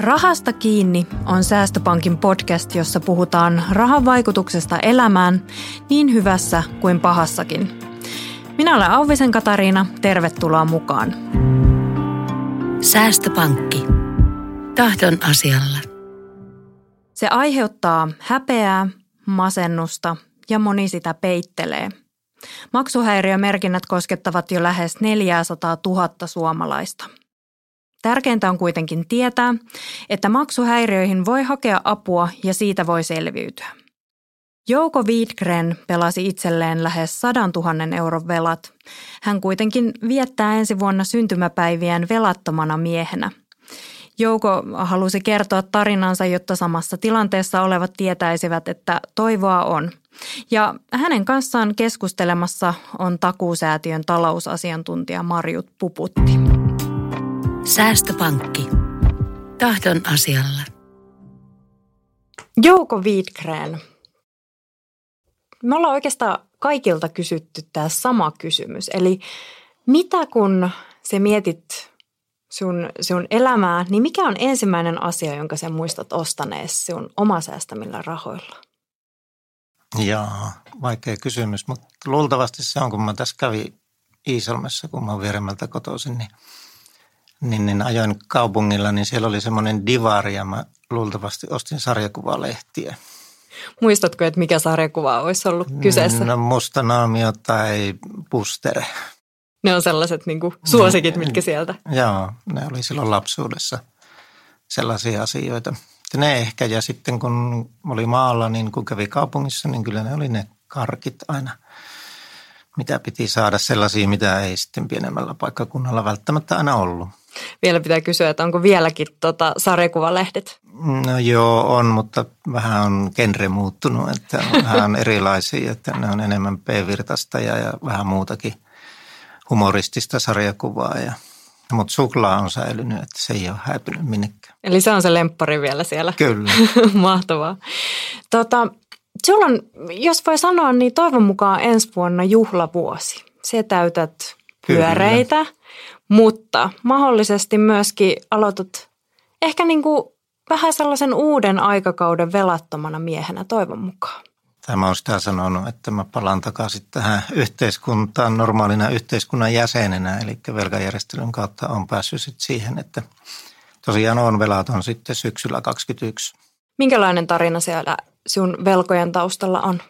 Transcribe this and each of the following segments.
Rahasta kiinni on Säästöpankin podcast, jossa puhutaan rahan vaikutuksesta elämään niin hyvässä kuin pahassakin. Minä olen Auvisen Katariina, tervetuloa mukaan. Säästöpankki. Tahdon asialla. Se aiheuttaa häpeää, masennusta ja moni sitä peittelee. Maksuhäiriömerkinnät koskettavat jo lähes 400 000 suomalaista – Tärkeintä on kuitenkin tietää, että maksuhäiriöihin voi hakea apua ja siitä voi selviytyä. Jouko Wiedgren pelasi itselleen lähes 100 000 euron velat. Hän kuitenkin viettää ensi vuonna syntymäpäiviään velattomana miehenä. Jouko halusi kertoa tarinansa, jotta samassa tilanteessa olevat tietäisivät, että toivoa on. Ja hänen kanssaan keskustelemassa on takuusäätiön talousasiantuntija Marjut Puputti. Säästöpankki. Tahdon asialla. Jouko Wiedgren. Me ollaan oikeastaan kaikilta kysytty tämä sama kysymys. Eli mitä kun sä mietit sun, sun elämää, niin mikä on ensimmäinen asia, jonka sä muistat ostaneessa sun oma säästämillä rahoilla? Joo, vaikea kysymys, mutta luultavasti se on, kun mä tässä kävin Iisalmessa, kun mä oon vieremmältä kotoisin, niin – niin, niin ajoin kaupungilla, niin siellä oli semmoinen divari ja mä luultavasti ostin sarjakuvalehtiä. Muistatko, että mikä sarjakuva olisi ollut kyseessä? No Musta naamio tai Puster. Ne on sellaiset niin kuin suosikit, mitkä sieltä? Joo, ne oli silloin lapsuudessa sellaisia asioita. Ne ehkä, ja sitten kun oli maalla, niin kun kävi kaupungissa, niin kyllä ne oli ne karkit aina – mitä piti saada sellaisia, mitä ei sitten pienemmällä paikkakunnalla välttämättä aina ollut. Vielä pitää kysyä, että onko vieläkin tota sarjakuvalehdet? No joo, on, mutta vähän on genre muuttunut, että vähän on erilaisia, että ne on enemmän p-virtasta ja, ja vähän muutakin humoristista sarjakuvaa. Ja, mutta suklaa on säilynyt, että se ei ole häipynyt minnekään. Eli se on se lemppari vielä siellä. Kyllä. Mahtavaa. Tota, Sulla on, jos voi sanoa, niin toivon mukaan ensi vuonna juhlavuosi. Se täytät pyöreitä, Kyllä. Mutta mahdollisesti myöskin aloitat ehkä niin kuin vähän sellaisen uuden aikakauden velattomana miehenä toivon mukaan. Tämä on sitä sanonut, että mä palaan takaisin tähän yhteiskuntaan normaalina yhteiskunnan jäsenenä, eli velkajärjestelyn kautta on päässyt sit siihen, että tosiaan on velaton sitten syksyllä 2021. Minkälainen tarina siellä sun velkojen taustalla on?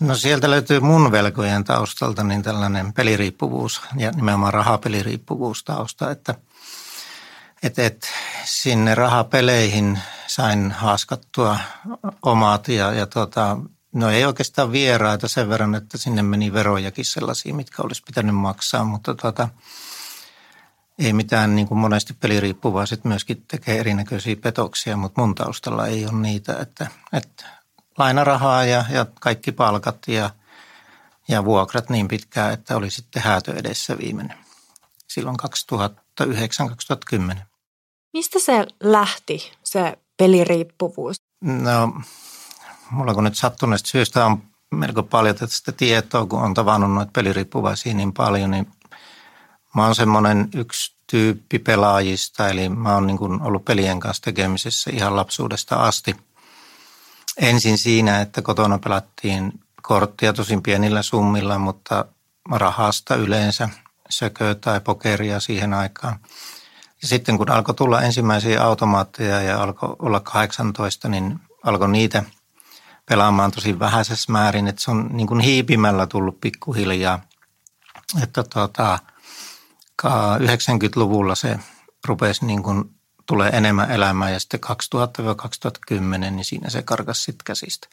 No sieltä löytyy mun velkojen taustalta niin tällainen peliriippuvuus ja nimenomaan rahapeliriippuvuus tausta, että et, et, sinne rahapeleihin sain haaskattua omat ja, ja tota, no ei oikeastaan vieraita sen verran, että sinne meni verojakin sellaisia, mitkä olisi pitänyt maksaa, mutta tota, ei mitään niin kuin monesti peliriippuvaiset myöskin tekee erinäköisiä petoksia, mutta mun taustalla ei ole niitä, että, että lainarahaa ja, ja kaikki palkat ja, ja vuokrat niin pitkään, että oli sitten häätö edessä viimeinen silloin 2009-2010. Mistä se lähti, se peliriippuvuus? No, mulla kun nyt sattuneesta syystä on melko paljon tästä tietoa, kun on tavannut noita peliriippuvaisia niin paljon, niin Mä oon semmoinen yksi tyyppi pelaajista, eli mä oon niin kuin ollut pelien kanssa tekemisessä ihan lapsuudesta asti. Ensin siinä, että kotona pelattiin korttia tosin pienillä summilla, mutta rahasta yleensä, sököä tai pokeria siihen aikaan. Ja sitten kun alkoi tulla ensimmäisiä automaatteja ja alkoi olla 18, niin alkoi niitä pelaamaan tosi vähäisessä määrin. Että se on niin kuin hiipimällä tullut pikkuhiljaa. Että tota, 90-luvulla se rupesi niin kuin tulee enemmän elämää ja sitten 2000-2010, niin siinä se karkas sitten käsistä.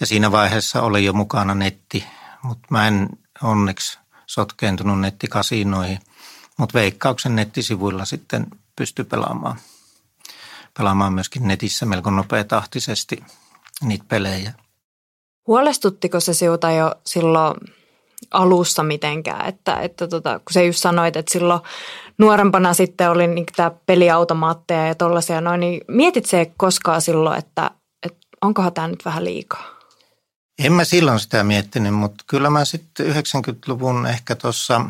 Ja siinä vaiheessa oli jo mukana netti, mutta mä en onneksi sotkeentunut nettikasinoihin, mutta Veikkauksen nettisivuilla sitten pystyi pelaamaan, pelaamaan myöskin netissä melko nopeatahtisesti niitä pelejä. Huolestuttiko se sinulta jo silloin alussa mitenkään. Että, että tota, kun sä just sanoit, että silloin nuorempana sitten oli niin tämä peliautomaatteja ja tollaisia noin, niin mietit se koskaan silloin, että, että onkohan tämä nyt vähän liikaa? En mä silloin sitä miettinyt, mutta kyllä mä sitten 90-luvun ehkä tuossa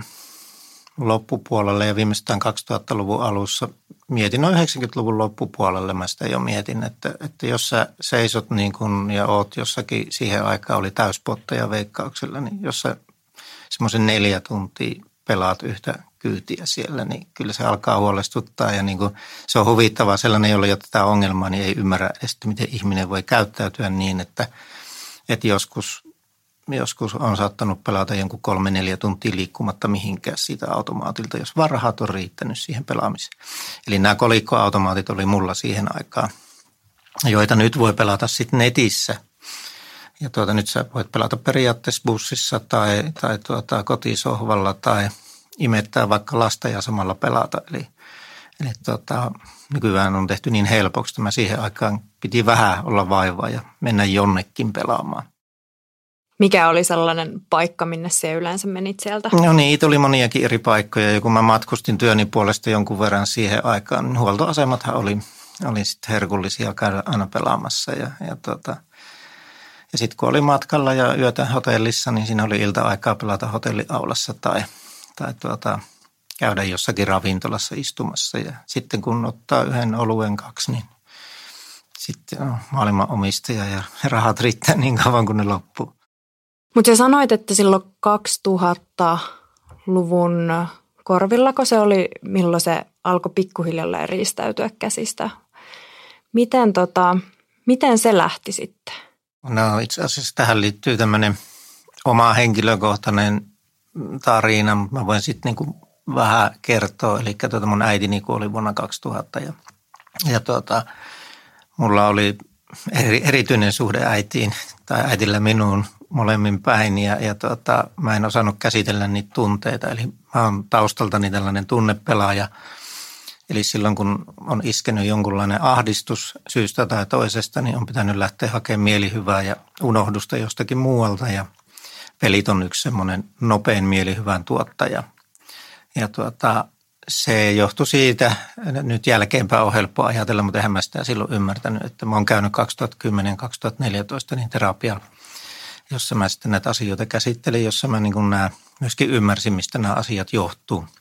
loppupuolella ja viimeistään 2000-luvun alussa mietin noin 90-luvun loppupuolelle, mä sitä jo mietin, että, että jos sä seisot niin kun, ja oot jossakin, siihen aikaan oli täyspotteja veikkauksella, niin jos sä semmoisen neljä tuntia pelaat yhtä kyytiä siellä, niin kyllä se alkaa huolestuttaa ja niin kuin se on huvittavaa. Sellainen, jolla ei ole tätä ongelmaa, niin ei ymmärrä edes, miten ihminen voi käyttäytyä niin, että, että joskus, joskus on saattanut pelata jonkun kolme, neljä tuntia liikkumatta mihinkään siitä automaatilta, jos varhaat on riittänyt siihen pelaamiseen. Eli nämä kolikkoautomaatit oli mulla siihen aikaan, joita nyt voi pelata sitten netissä – ja tuota, nyt sä voit pelata periaatteessa bussissa tai, tai tuota, kotisohvalla tai imettää vaikka lasta ja samalla pelata. Eli, eli tuota, nykyään on tehty niin helpoksi, että mä siihen aikaan piti vähän olla vaivaa ja mennä jonnekin pelaamaan. Mikä oli sellainen paikka, minne se yleensä menit sieltä? No niin, tuli moniakin eri paikkoja. Ja kun mä matkustin työni puolesta jonkun verran siihen aikaan, niin huoltoasemathan oli, oli sitten herkullisia käydä aina pelaamassa. Ja, ja tuota, ja sitten kun oli matkalla ja yötä hotellissa, niin siinä oli ilta-aikaa pelata hotelliaulassa tai, tai tuota, käydä jossakin ravintolassa istumassa. Ja sitten kun ottaa yhden oluen kaksi, niin sitten on maailman omistaja ja rahat riittää niin kauan kuin ne loppuu. Mutta sä sanoit, että silloin 2000-luvun korvillako se oli, milloin se alkoi pikkuhiljalleen riistäytyä käsistä. Miten, tota, miten se lähti sitten? No itse asiassa tähän liittyy tämmöinen oma henkilökohtainen tarina, mutta mä voin sitten niinku vähän kertoa. Eli tuota mun äitini kuoli vuonna 2000 ja, ja tuota, mulla oli eri, erityinen suhde äitiin tai äitillä minuun molemmin päin ja, ja tuota, mä en osannut käsitellä niitä tunteita. Eli mä oon taustaltani tällainen tunnepelaaja – Eli silloin kun on iskenyt jonkunlainen ahdistus syystä tai toisesta, niin on pitänyt lähteä hakemaan mielihyvää ja unohdusta jostakin muualta. Ja pelit on yksi semmoinen nopein mielihyvän tuottaja. Ja tuota, se johtui siitä, nyt jälkeenpäin on helppo ajatella, mutta eihän mä sitä silloin ymmärtänyt, että mä oon käynyt 2010-2014 niin terapialla, jossa mä sitten näitä asioita käsittelin, jossa mä niin kuin nämä, myöskin ymmärsin, mistä nämä asiat johtuu –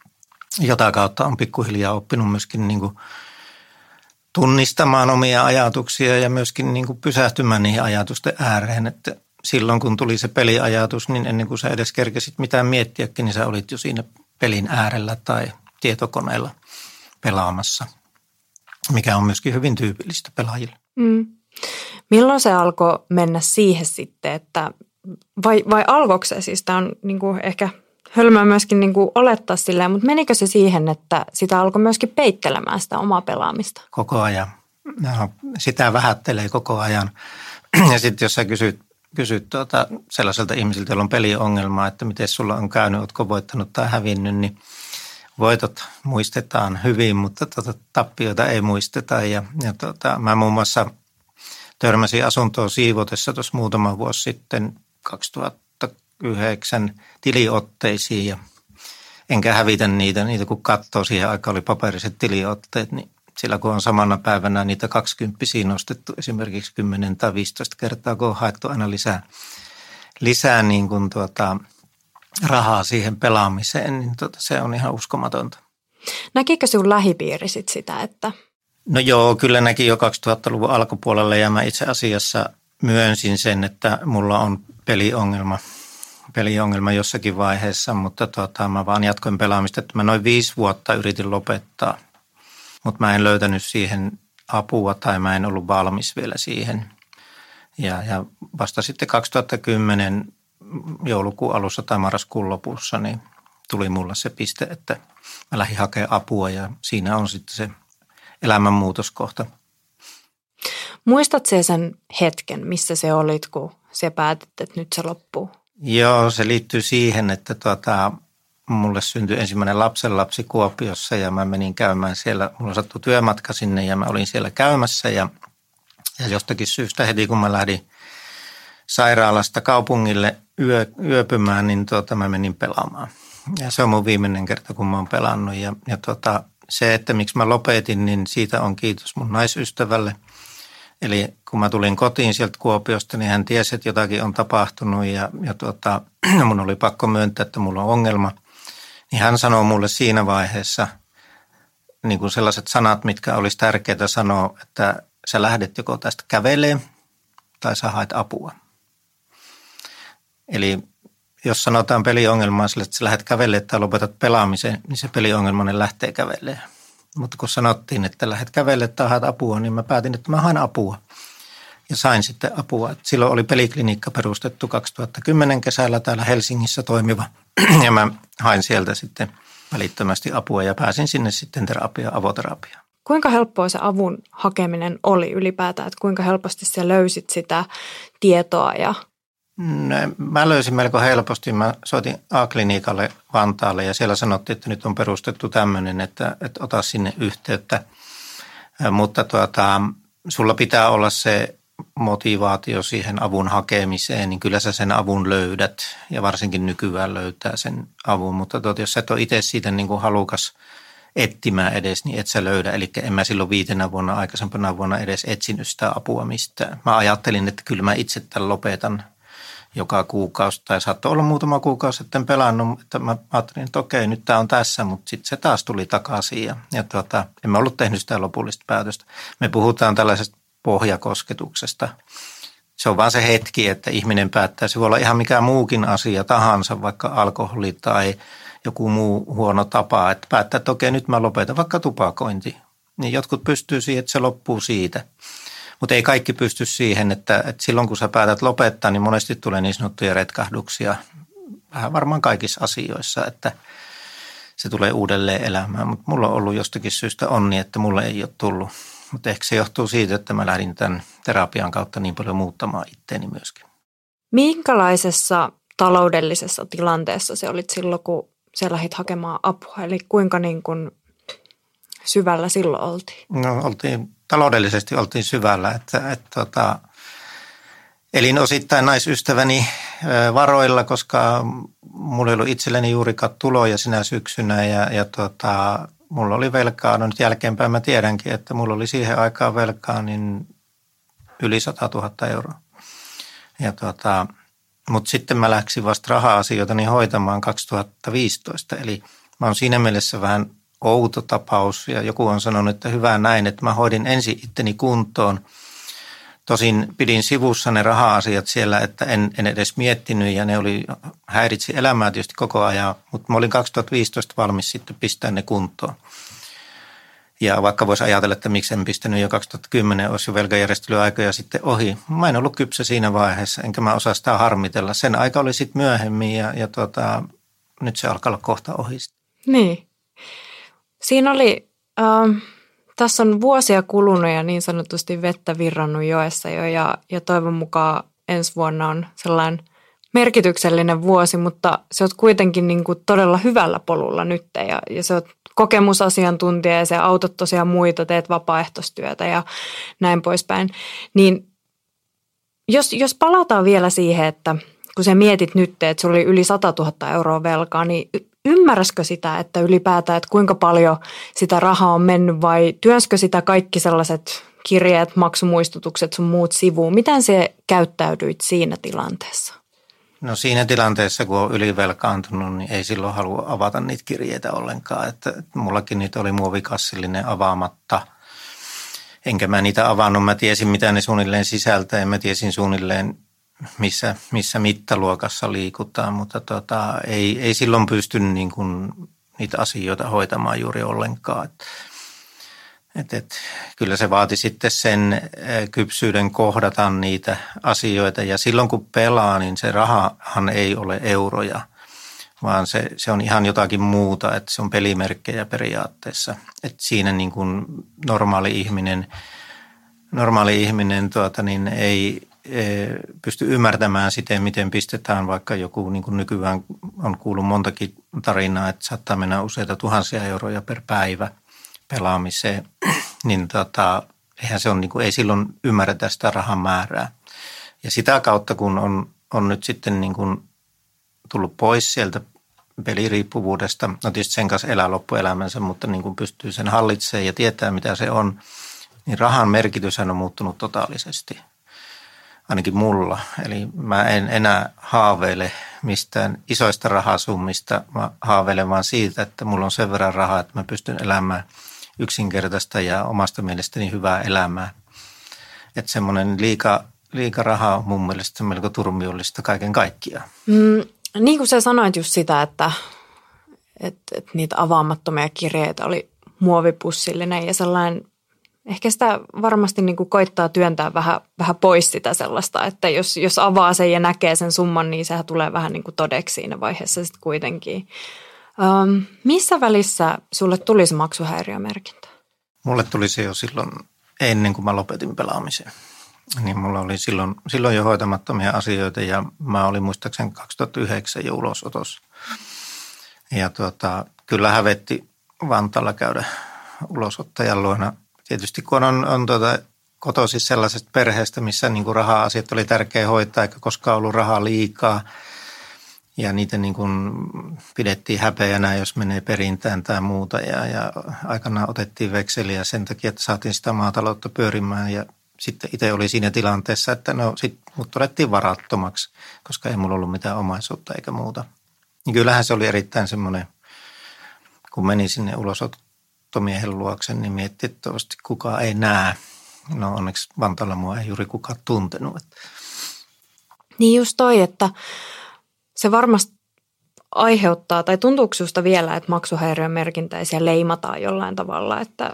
jota kautta on pikkuhiljaa oppinut myöskin niin kuin tunnistamaan omia ajatuksia ja myöskin niin kuin pysähtymään niihin ajatusten ääreen. Että silloin kun tuli se peliajatus, niin ennen kuin sä edes kerkesit mitään miettiäkin, niin sä olit jo siinä pelin äärellä tai tietokoneella pelaamassa, mikä on myöskin hyvin tyypillistä pelaajille. Mm. Milloin se alkoi mennä siihen sitten, että vai, vai alkoiko se siis, tämä on niin kuin ehkä – hölmöä myöskin niin kuin olettaa silleen, mutta menikö se siihen, että sitä alkoi myöskin peittelemään sitä omaa pelaamista? Koko ajan. No, sitä vähättelee koko ajan. Ja sitten jos sä kysyt, kysyt tuota sellaiselta ihmisiltä, jolla on peliongelmaa, että miten sulla on käynyt, ootko voittanut tai hävinnyt, niin voitot muistetaan hyvin, mutta tuota, tappioita ei muisteta. Ja, ja tuota, mä muun muassa törmäsin asuntoon siivotessa tuossa muutama vuosi sitten 2000 yhdeksän tiliotteisiin ja enkä hävitä niitä, niitä kun katsoo, siihen aikaan oli paperiset tiliotteet, niin sillä kun on samana päivänä niitä 20 nostettu esimerkiksi 10 tai 15 kertaa, kun on haettu aina lisää, lisää niin kuin tuota, rahaa siihen pelaamiseen, niin tuota, se on ihan uskomatonta. Näkikö sinun lähipiiri sit sitä, että... No joo, kyllä näki jo 2000-luvun alkupuolella ja mä itse asiassa myönsin sen, että mulla on peliongelma – peliongelma jossakin vaiheessa, mutta tota, mä vaan jatkoin pelaamista. Että mä noin viisi vuotta yritin lopettaa, mutta mä en löytänyt siihen apua tai mä en ollut valmis vielä siihen. Ja, ja vasta sitten 2010 joulukuun alussa tai marraskuun lopussa niin tuli mulla se piste, että mä lähdin hakemaan apua ja siinä on sitten se elämänmuutoskohta. Muistat sen hetken, missä se olit, kun se päätit, että nyt se loppuu? Joo, se liittyy siihen, että tuota, mulle syntyi ensimmäinen lapsenlapsi Kuopiossa ja mä menin käymään siellä. Mulla sattui työmatka sinne ja mä olin siellä käymässä ja, ja jostakin syystä heti kun mä lähdin sairaalasta kaupungille yö, yöpymään, niin tuota, mä menin pelaamaan. Ja se on mun viimeinen kerta, kun mä oon pelannut. Ja, ja tuota, se, että miksi mä lopetin, niin siitä on kiitos mun naisystävälle – Eli kun mä tulin kotiin sieltä Kuopiosta, niin hän tiesi, että jotakin on tapahtunut ja, ja tuota, mun oli pakko myöntää, että mulla on ongelma. Niin hän sanoi mulle siinä vaiheessa, niin kuin sellaiset sanat, mitkä olisi tärkeää sanoa, että sä lähdet joko tästä kävelee tai sä haet apua. Eli jos sanotaan peliongelmaa sille, että sä lähdet kävelemään tai lopetat pelaamisen, niin se peliongelmainen lähtee kävelemään. Mutta kun sanottiin, että lähdet kävelemään tai haet apua, niin mä päätin, että mä haen apua. Ja sain sitten apua. Silloin oli peliklinikka perustettu 2010 kesällä täällä Helsingissä toimiva. Ja mä hain sieltä sitten välittömästi apua ja pääsin sinne sitten terapia, avoterapiaan. Kuinka helppoa se avun hakeminen oli ylipäätään? Että kuinka helposti sä löysit sitä tietoa ja mä löysin melko helposti. Mä soitin A-klinikalle Vantaalle ja siellä sanottiin, että nyt on perustettu tämmöinen, että, että ota sinne yhteyttä. Mutta tuota, sulla pitää olla se motivaatio siihen avun hakemiseen, niin kyllä sä sen avun löydät ja varsinkin nykyään löytää sen avun. Mutta tuota, jos sä et ole itse siitä niin kuin halukas etsimään edes, niin et sä löydä. Eli en mä silloin viitenä vuonna aikaisempana vuonna edes etsinyt sitä apua mistään. Mä ajattelin, että kyllä mä itse tämän lopetan – joka kuukausi tai saattoi olla muutama kuukausi sitten pelannut, että mä ajattelin, että okei, nyt tämä on tässä, mutta sitten se taas tuli takaisin ja, ja tuota, emme ollut tehnyt sitä lopullista päätöstä. Me puhutaan tällaisesta pohjakosketuksesta. Se on vaan se hetki, että ihminen päättää, se voi olla ihan mikä muukin asia tahansa, vaikka alkoholi tai joku muu huono tapa, että päättää, että okei, nyt mä lopetan vaikka tupakointi. Niin jotkut pystyy siihen, että se loppuu siitä. Mutta ei kaikki pysty siihen, että, että silloin kun sä päätät lopettaa, niin monesti tulee niin sanottuja retkahduksia vähän varmaan kaikissa asioissa, että se tulee uudelleen elämään. Mutta mulla on ollut jostakin syystä onni, että mulle ei ole tullut. Mutta ehkä se johtuu siitä, että mä lähdin tämän terapian kautta niin paljon muuttamaan itteeni myöskin. Minkälaisessa taloudellisessa tilanteessa se olit silloin, kun sä lähdit hakemaan apua? Eli kuinka niin kuin syvällä silloin oltiin? No oltiin taloudellisesti oltiin syvällä, että, että tota, elin osittain naisystäväni varoilla, koska mulla ei ollut itselleni juurikaan tuloja sinä syksynä ja, ja tota, mulla oli velkaa, no nyt jälkeenpäin mä tiedänkin, että mulla oli siihen aikaan velkaa niin yli 100 000 euroa. Ja tota, mutta sitten mä läksin vasta raha-asioita niin hoitamaan 2015, eli mä oon siinä mielessä vähän outo tapaus ja joku on sanonut, että hyvä näin, että mä hoidin ensin itteni kuntoon. Tosin pidin sivussa ne raha-asiat siellä, että en, en edes miettinyt ja ne oli, häiritsi elämää tietysti koko ajan, mutta mä olin 2015 valmis sitten pistää ne kuntoon. Ja vaikka voisi ajatella, että miksi en pistänyt jo 2010, olisi jo velkajärjestelyaikoja sitten ohi. Mä en ollut kypsä siinä vaiheessa, enkä mä osaa sitä harmitella. Sen aika oli sitten myöhemmin ja, ja tota, nyt se alkaa olla kohta ohi. Niin. Siinä oli, äh, tässä on vuosia kulunut ja niin sanotusti vettä virrannut joessa jo ja, ja toivon mukaan ensi vuonna on sellainen merkityksellinen vuosi, mutta se on kuitenkin niin kuin todella hyvällä polulla nyt ja, ja se on kokemusasiantuntija ja se autot tosiaan muita, teet vapaaehtoistyötä ja näin poispäin. Niin jos, jos palataan vielä siihen, että kun sä mietit nyt, että sulla oli yli 100 000 euroa velkaa, niin ymmärräskö sitä, että ylipäätään, että kuinka paljon sitä rahaa on mennyt vai työnskö sitä kaikki sellaiset kirjeet, maksumuistutukset sun muut sivuun? Miten se käyttäydyit siinä tilanteessa? No siinä tilanteessa, kun on ylivelkaantunut, niin ei silloin halua avata niitä kirjeitä ollenkaan. Että, mullakin niitä oli muovikassillinen avaamatta. Enkä mä niitä avannut. Mä tiesin, mitä ne suunnilleen sisältää ja mä tiesin suunnilleen, missä, missä mittaluokassa liikutaan, mutta tota, ei, ei silloin pysty niin kuin niitä asioita hoitamaan juuri ollenkaan. Et, et, kyllä se vaati sitten sen kypsyyden kohdata niitä asioita ja silloin kun pelaa, niin se rahahan ei ole euroja, vaan se, se on ihan jotakin muuta, että se on pelimerkkejä periaatteessa. Et siinä niin kuin normaali ihminen, normaali ihminen tuota, niin ei, pysty ymmärtämään siten, miten pistetään vaikka joku, niin kuin nykyään on kuullut montakin tarinaa, että saattaa mennä useita tuhansia euroja per päivä pelaamiseen, niin tota, eihän se on, niin kuin, ei silloin ymmärretä sitä rahan määrää. Ja sitä kautta, kun on, on nyt sitten niin kuin tullut pois sieltä peliriippuvuudesta, no tietysti sen kanssa elää loppuelämänsä, mutta niin kuin pystyy sen hallitsemaan ja tietää, mitä se on, niin rahan merkitys on muuttunut totaalisesti – ainakin mulla. Eli mä en enää haaveile mistään isoista rahasummista. Mä haaveilen vaan siitä, että mulla on sen verran rahaa, että mä pystyn elämään yksinkertaista ja omasta mielestäni hyvää elämää. Että semmoinen liika, liika raha on mun mielestä melko turmiollista kaiken kaikkiaan. Mm, niin kuin sä sanoit just sitä, että, että, että niitä avaamattomia kirjeitä oli muovipussillinen ja sellainen ehkä sitä varmasti niin kuin koittaa työntää vähän, vähän pois sitä sellaista, että jos, jos avaa sen ja näkee sen summan, niin sehän tulee vähän niin kuin todeksi siinä vaiheessa sitten kuitenkin. Um, missä välissä sulle tulisi maksuhäiriömerkintä? Mulle tuli se jo silloin ennen kuin mä lopetin pelaamisen. Niin mulla oli silloin, silloin jo hoitamattomia asioita ja mä olin muistaakseni 2009 jo ulosotos. Ja tuota, kyllä hävetti Vantalla käydä ulosottajan luona. Tietysti kun on, on tuota, kotoisin sellaisesta perheestä, missä niin raha-asiat oli tärkeä hoitaa, eikä koskaan ollut rahaa liikaa – ja niitä niin kuin pidettiin häpeänä, jos menee perintään tai muuta. Ja, ja aikanaan otettiin vekseliä sen takia, että saatiin sitä maataloutta pyörimään ja sitten itse oli siinä tilanteessa, että no sitten mut todettiin varattomaksi, koska ei mulla ollut mitään omaisuutta eikä muuta. Niin kyllähän se oli erittäin semmoinen, kun meni sinne ulosottomiehen luokse, niin mietti, että toivottavasti kukaan ei näe. No onneksi Vantaalla mua ei juuri kukaan tuntenut. Niin just toi, että se varmasti aiheuttaa, tai tuntuuko sinusta vielä, että maksuhäiriömerkintäisiä leimataan jollain tavalla, että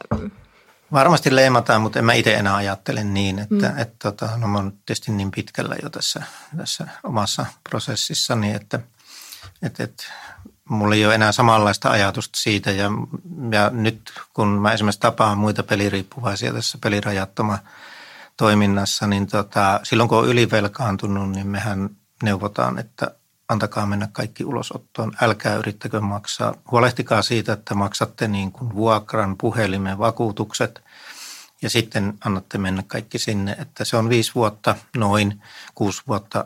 Varmasti leimataan, mutta en mä itse enää ajattele niin, että, mm. että, että tota, no mä oon tietysti niin pitkällä jo tässä, tässä omassa prosessissani, että, että, että mulla ei ole enää samanlaista ajatusta siitä ja, ja nyt kun mä esimerkiksi tapaan muita peliriippuvaisia tässä pelirajattoma toiminnassa, niin tota, silloin kun on ylivelkaantunut, niin mehän neuvotaan, että antakaa mennä kaikki ulosottoon, älkää yrittäkö maksaa. Huolehtikaa siitä, että maksatte niin kuin vuokran, puhelimen, vakuutukset ja sitten annatte mennä kaikki sinne. Että se on viisi vuotta, noin kuusi vuotta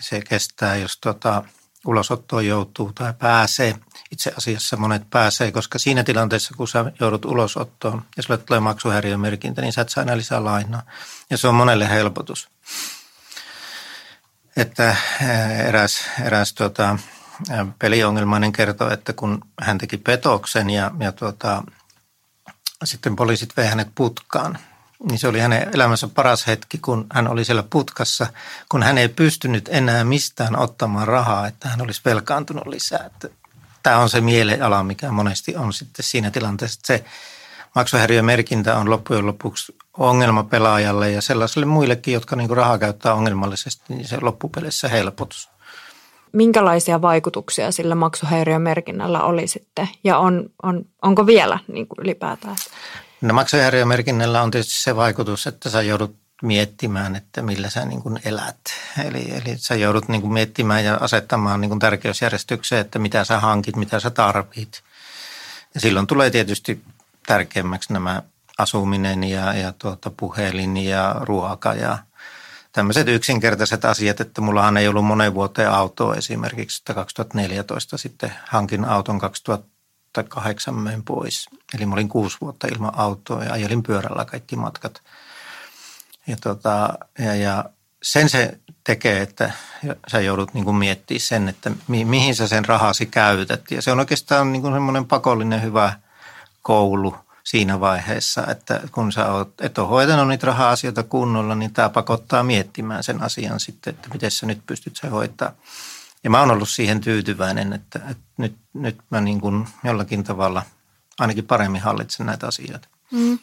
se kestää, jos tota, ulosottoon joutuu tai pääsee. Itse asiassa monet pääsee, koska siinä tilanteessa, kun sä joudut ulosottoon ja sulle tulee maksuhäiriömerkintä, niin sä et saa enää lisää lainaa. Ja se on monelle helpotus että äh, eräs, eräs tota, äh, peliongelmainen kertoi, että kun hän teki petoksen ja, ja tota, sitten poliisit vei hänet putkaan, niin se oli hänen elämänsä paras hetki, kun hän oli siellä putkassa, kun hän ei pystynyt enää mistään ottamaan rahaa, että hän olisi velkaantunut lisää. Että tämä on se mieliala, mikä monesti on sitten siinä tilanteessa, että se maksuhäiriömerkintä on loppujen lopuksi ongelma pelaajalle ja sellaisille muillekin, jotka niin rahaa käyttää ongelmallisesti, niin se loppupeleissä helpotus. Minkälaisia vaikutuksia sillä maksuhäiriömerkinnällä oli sitten ja on, on, onko vielä niin kuin ylipäätään? No maksuhäiriömerkinnällä on tietysti se vaikutus, että sä joudut miettimään, että millä sä niin kuin elät. Eli, eli sä joudut niin kuin miettimään ja asettamaan niin kuin tärkeysjärjestykseen, että mitä sä hankit, mitä sä tarvit. Ja silloin tulee tietysti tärkeämmäksi nämä asuminen ja, ja tuota, puhelin ja ruoka ja tämmöiset yksinkertaiset asiat, että mullahan ei ollut monen vuoteen autoa esimerkiksi, että 2014 sitten hankin auton 2008 myin pois. Eli mä olin kuusi vuotta ilman autoa ja ajelin pyörällä kaikki matkat. Ja, tota, ja, ja sen se tekee, että sä joudut niin kuin miettimään sen, että mi, mihin sä sen rahasi käytät. Ja se on oikeastaan niin kuin semmoinen pakollinen hyvä koulu – siinä vaiheessa, että kun sä oot, et ole hoitanut niitä raha-asioita kunnolla, niin tämä pakottaa miettimään sen asian sitten, että miten sä nyt pystyt se hoitaa. Ja mä oon ollut siihen tyytyväinen, että, että nyt, nyt mä niin kuin jollakin tavalla ainakin paremmin hallitsen näitä asioita. Mm.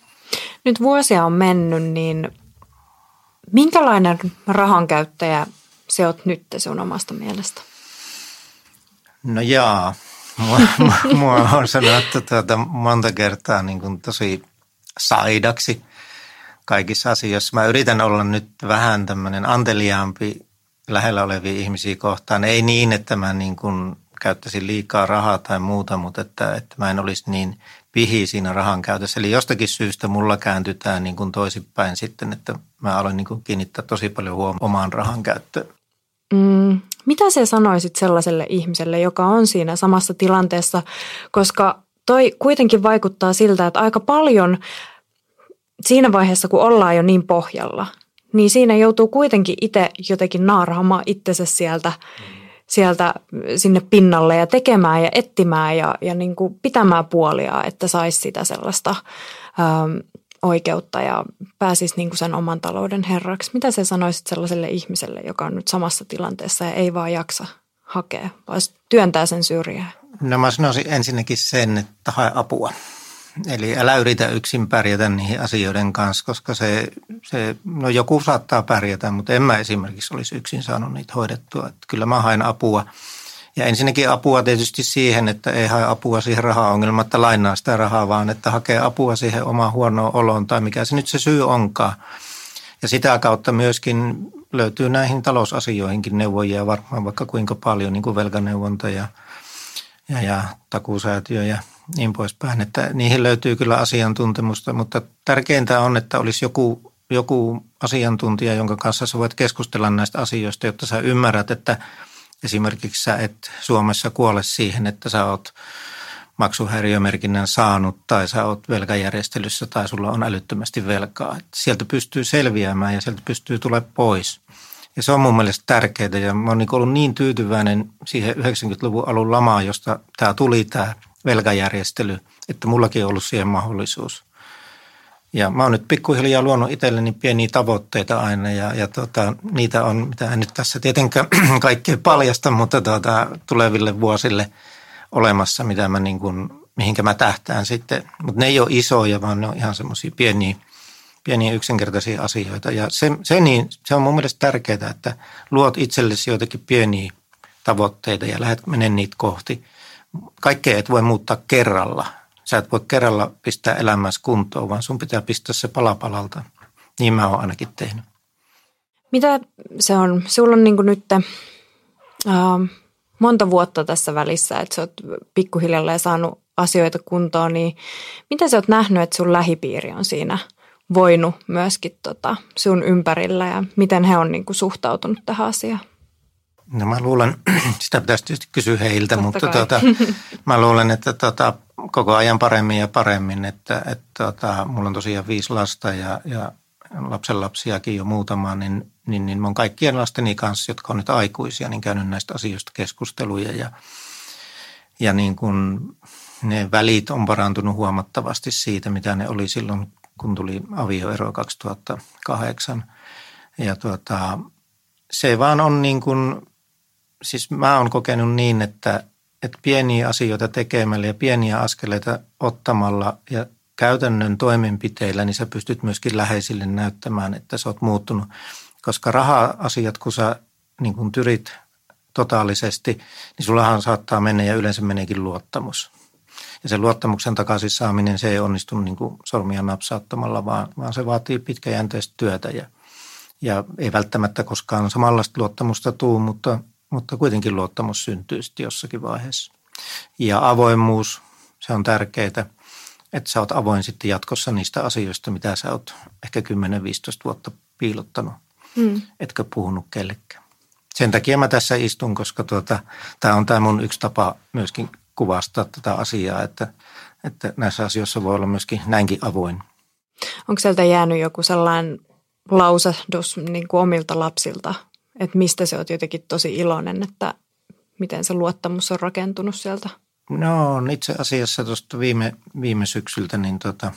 Nyt vuosia on mennyt, niin minkälainen rahankäyttäjä se oot nyt sun omasta mielestä? No jaa, Mua, mua on sanottu tuota monta kertaa niin kuin tosi saidaksi kaikissa asioissa. Mä yritän olla nyt vähän tämmöinen anteliaampi lähellä olevia ihmisiä kohtaan. Ei niin, että mä niin kuin käyttäisin liikaa rahaa tai muuta, mutta että, että mä en olisi niin pihi siinä rahan käytössä. Eli jostakin syystä mulla kääntytään niin kuin toisinpäin sitten, että mä aloin niin kuin kiinnittää tosi paljon huomioon omaan rahan käyttöön. Mm, mitä sä sanoisit sellaiselle ihmiselle, joka on siinä samassa tilanteessa, koska toi kuitenkin vaikuttaa siltä, että aika paljon siinä vaiheessa, kun ollaan jo niin pohjalla, niin siinä joutuu kuitenkin itse jotenkin naaraamaan itsensä sieltä, sieltä sinne pinnalle ja tekemään ja etsimään ja, ja niin kuin pitämään puolia, että saisi sitä sellaista ähm, oikeutta ja pääsisi niin kuin sen oman talouden herraksi. Mitä sä sanoisit sellaiselle ihmiselle, joka on nyt samassa tilanteessa ja ei vaan jaksa hakea, vaan työntää sen syrjään? No mä sanoisin ensinnäkin sen, että hae apua. Eli älä yritä yksin pärjätä niihin asioiden kanssa, koska se, se, no joku saattaa pärjätä, mutta en mä esimerkiksi olisi yksin saanut niitä hoidettua. Että kyllä mä haen apua. Ja ensinnäkin apua tietysti siihen, että ei hae apua siihen rahaongelmaan, että lainaa sitä rahaa, vaan että hakee apua siihen omaan huonoon oloon tai mikä se nyt se syy onkaan. Ja sitä kautta myöskin löytyy näihin talousasioihinkin neuvojia varmaan vaikka kuinka paljon, niin kuin velkaneuvonta ja, ja, ja takuusäätiö ja niin poispäin. Että niihin löytyy kyllä asiantuntemusta, mutta tärkeintä on, että olisi joku, joku asiantuntija, jonka kanssa sä voit keskustella näistä asioista, jotta sä ymmärrät, että esimerkiksi sä et Suomessa kuole siihen, että sä oot maksuhäiriömerkinnän saanut tai sä oot velkajärjestelyssä tai sulla on älyttömästi velkaa. Että sieltä pystyy selviämään ja sieltä pystyy tulemaan pois. Ja se on mun mielestä tärkeää ja mä oon niin ollut niin tyytyväinen siihen 90-luvun alun lamaan, josta tämä tuli tämä velkajärjestely, että mullakin on ollut siihen mahdollisuus. Ja mä oon nyt pikkuhiljaa luonut itselleni pieniä tavoitteita aina ja, ja tota, niitä on, mitä en nyt tässä tietenkään kaikkea paljasta, mutta tota, tuleville vuosille olemassa, mitä mä niin kuin, mihinkä mä tähtään sitten. Mutta ne ei ole isoja, vaan ne on ihan semmoisia pieniä, pieniä yksinkertaisia asioita. Ja se, se, niin, se on mun mielestä tärkeää, että luot itsellesi joitakin pieniä tavoitteita ja lähdet menen niitä kohti – kaikkea et voi muuttaa kerralla. Sä et voi kerralla pistää elämässä kuntoon, vaan sun pitää pistää se palapalalta. Niin mä oon ainakin tehnyt. Mitä se on? Sulla on niin nyt äh, monta vuotta tässä välissä, että sä oot pikkuhiljalleen saanut asioita kuntoon, niin mitä sä oot nähnyt, että sun lähipiiri on siinä voinut myöskin tota sun ympärillä ja miten he on niin suhtautunut tähän asiaan? No mä luulen, sitä pitäisi tietysti kysyä heiltä, Totta mutta tuota, mä luulen, että tuota, koko ajan paremmin ja paremmin, että, että tuota, mulla on tosiaan viisi lasta ja, ja lapsenlapsiakin jo muutama, niin, niin, niin mä oon kaikkien lasteni kanssa, jotka on nyt aikuisia, niin käynyt näistä asioista keskusteluja ja, ja niin kun ne välit on parantunut huomattavasti siitä, mitä ne oli silloin, kun tuli avioero 2008. Ja tuota, se vaan on niin kuin siis mä oon kokenut niin, että, että pieniä asioita tekemällä ja pieniä askeleita ottamalla ja käytännön toimenpiteillä, niin sä pystyt myöskin läheisille näyttämään, että sä oot muuttunut. Koska raha-asiat, kun sä niin kun tyrit totaalisesti, niin sullahan saattaa mennä ja yleensä meneekin luottamus. Ja sen luottamuksen takaisin saaminen, se ei onnistu niin kuin sormia napsauttamalla, vaan, vaan se vaatii pitkäjänteistä työtä ja, ja ei välttämättä koskaan samanlaista luottamusta tuu, mutta mutta kuitenkin luottamus syntyy sitten jossakin vaiheessa. Ja avoimuus, se on tärkeää, että sä oot avoin sitten jatkossa niistä asioista, mitä sä oot ehkä 10-15 vuotta piilottanut, mm. etkä puhunut kellekään. Sen takia mä tässä istun, koska tuota, tämä on tämä mun yksi tapa myöskin kuvastaa tätä asiaa, että, että näissä asioissa voi olla myöskin näinkin avoin. Onko sieltä jäänyt joku sellainen lausahdus niin kuin omilta lapsilta että mistä se on jotenkin tosi iloinen, että miten se luottamus on rakentunut sieltä? No itse asiassa tuosta viime, viime syksyltä niin tota,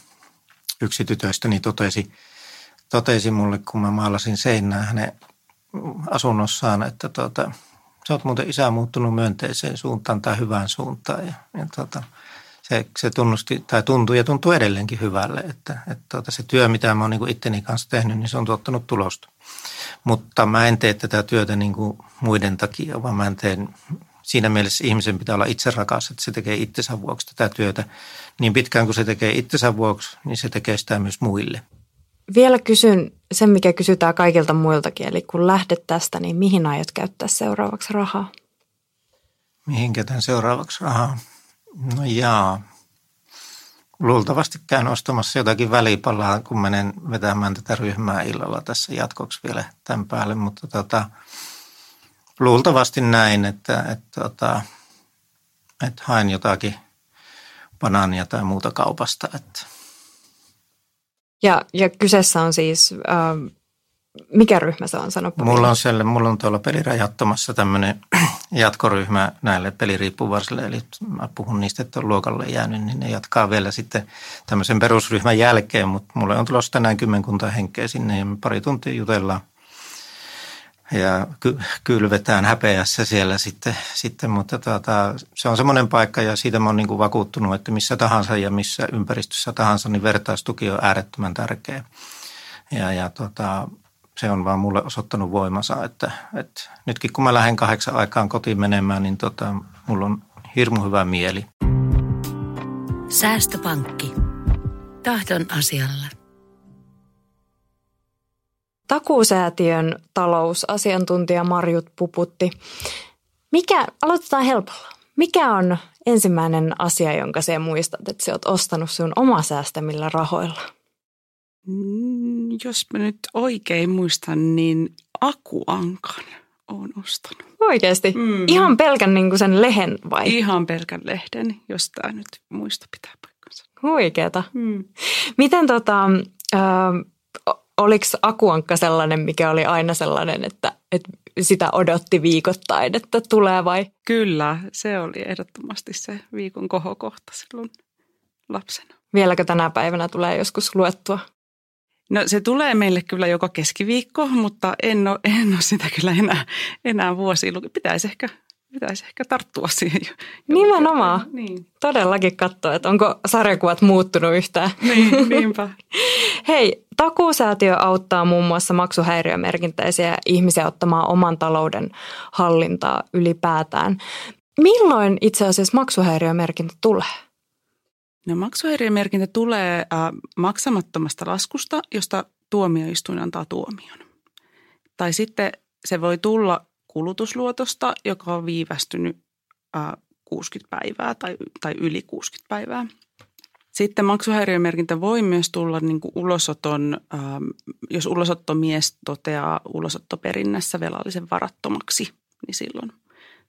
yksi tytöistäni totesi, totesi mulle, kun mä maalasin seinää hänen asunnossaan, että tota, sä oot muuten isä muuttunut myönteiseen suuntaan tai hyvään suuntaan. Ja, ja tota, se, se tunnusti, tai tuntui ja tuntuu edelleenkin hyvälle, että, että tota, se työ, mitä mä oon niin itteni kanssa tehnyt, niin se on tuottanut tulosta. Mutta mä en tee tätä työtä niin kuin muiden takia, vaan mä en tee siinä mielessä ihmisen pitää olla itse rakas, että se tekee itsensä vuoksi tätä työtä. Niin pitkään kuin se tekee itsensä vuoksi, niin se tekee sitä myös muille. Vielä kysyn sen, mikä kysytään kaikilta muiltakin. Eli kun lähdet tästä, niin mihin aiot käyttää seuraavaksi rahaa? Mihin käytän seuraavaksi rahaa? No jaa, luultavasti käyn ostamassa jotakin välipalaa, kun menen vetämään tätä ryhmää illalla tässä jatkoksi vielä tämän päälle, mutta tota, luultavasti näin, että, että, että, tota, että haen jotakin banaania tai muuta kaupasta. Että. Ja, ja kyseessä on siis äh, mikä ryhmä se on, sanoppa Mulla on, selle, mulla on tuolla pelirajattomassa tämmöinen jatkoryhmä näille peliriippuvaisille, eli mä puhun niistä, että on luokalle jäänyt, niin ne jatkaa vielä sitten tämmöisen perusryhmän jälkeen, mutta mulle on tulossa tänään kymmenkunta henkeä sinne ja me pari tuntia jutellaan ja ky- kylvetään häpeässä siellä sitten, sitten mutta tuota, se on semmoinen paikka ja siitä mä oon niin kuin vakuuttunut, että missä tahansa ja missä ympäristössä tahansa, niin vertaistuki on äärettömän tärkeä. Ja, ja tuota, se on vaan mulle osoittanut voimansa, että, että nytkin kun mä lähden kahdeksan aikaan kotiin menemään, niin tota, mulla on hirmu hyvä mieli. Säästöpankki. Tahdon asialla. Takuusäätiön talousasiantuntija Marjut Puputti. Mikä, aloitetaan helpolla. Mikä on ensimmäinen asia, jonka sä muistat, että sä oot ostanut sun oma säästämillä rahoilla? Mm, jos mä nyt oikein muistan, niin akuankan on ostanut. Oikeasti? Mm. Ihan pelkän niin kuin sen lehen vai? Ihan pelkän lehden, jos tämä nyt muista pitää paikkansa. Huikeeta. Mm. Miten tota, äh, oliko akuankka sellainen, mikä oli aina sellainen, että, että sitä odotti viikoittain, että tulee vai? Kyllä, se oli ehdottomasti se viikon kohokohta silloin lapsena. Vieläkö tänä päivänä tulee joskus luettua? No se tulee meille kyllä joka keskiviikko, mutta en ole, en ole sitä kyllä enää, enää vuosi. Pitäisi ehkä, pitäisi ehkä tarttua siihen. Jo, Nimenomaan. Niin. Todellakin katsoa, että onko sarjakuvat muuttunut yhtään. Niin, niinpä. Hei, takuusäätiö auttaa muun muassa maksuhäiriömerkintäisiä ihmisiä ottamaan oman talouden hallintaa ylipäätään. Milloin itse asiassa maksuhäiriömerkintä tulee? No maksuhäiriömerkintä tulee äh, maksamattomasta laskusta, josta tuomioistuin antaa tuomion. Tai sitten se voi tulla kulutusluotosta, joka on viivästynyt äh, 60 päivää tai, tai yli 60 päivää. Sitten maksuhäiriömerkintä voi myös tulla niin kuin ulosoton, ähm, jos ulosottomies toteaa ulosottoperinnässä velallisen varattomaksi, niin silloin,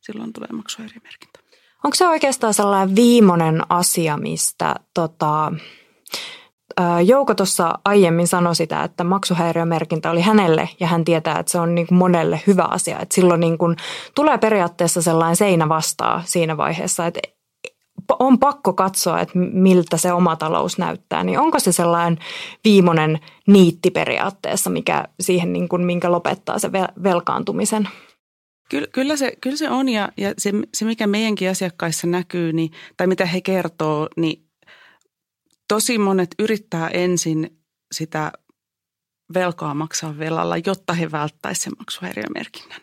silloin tulee maksuhäiriömerkintä. Onko se oikeastaan sellainen viimeinen asia, mistä tota, Jouko tuossa aiemmin sanoi sitä, että maksuhäiriömerkintä oli hänelle ja hän tietää, että se on niin kuin monelle hyvä asia. Että silloin niin kuin tulee periaatteessa sellainen seinä vastaa siinä vaiheessa, että on pakko katsoa, että miltä se oma talous näyttää. Niin onko se sellainen viimeinen niitti periaatteessa, mikä siihen niin kuin, minkä lopettaa se velkaantumisen? Kyllä, kyllä, se, kyllä se on ja, ja se, se, mikä meidänkin asiakkaissa näkyy niin, tai mitä he kertoo, niin tosi monet yrittää ensin sitä velkaa maksaa velalla, jotta he välttäisivät sen maksuhäiriömerkinnän.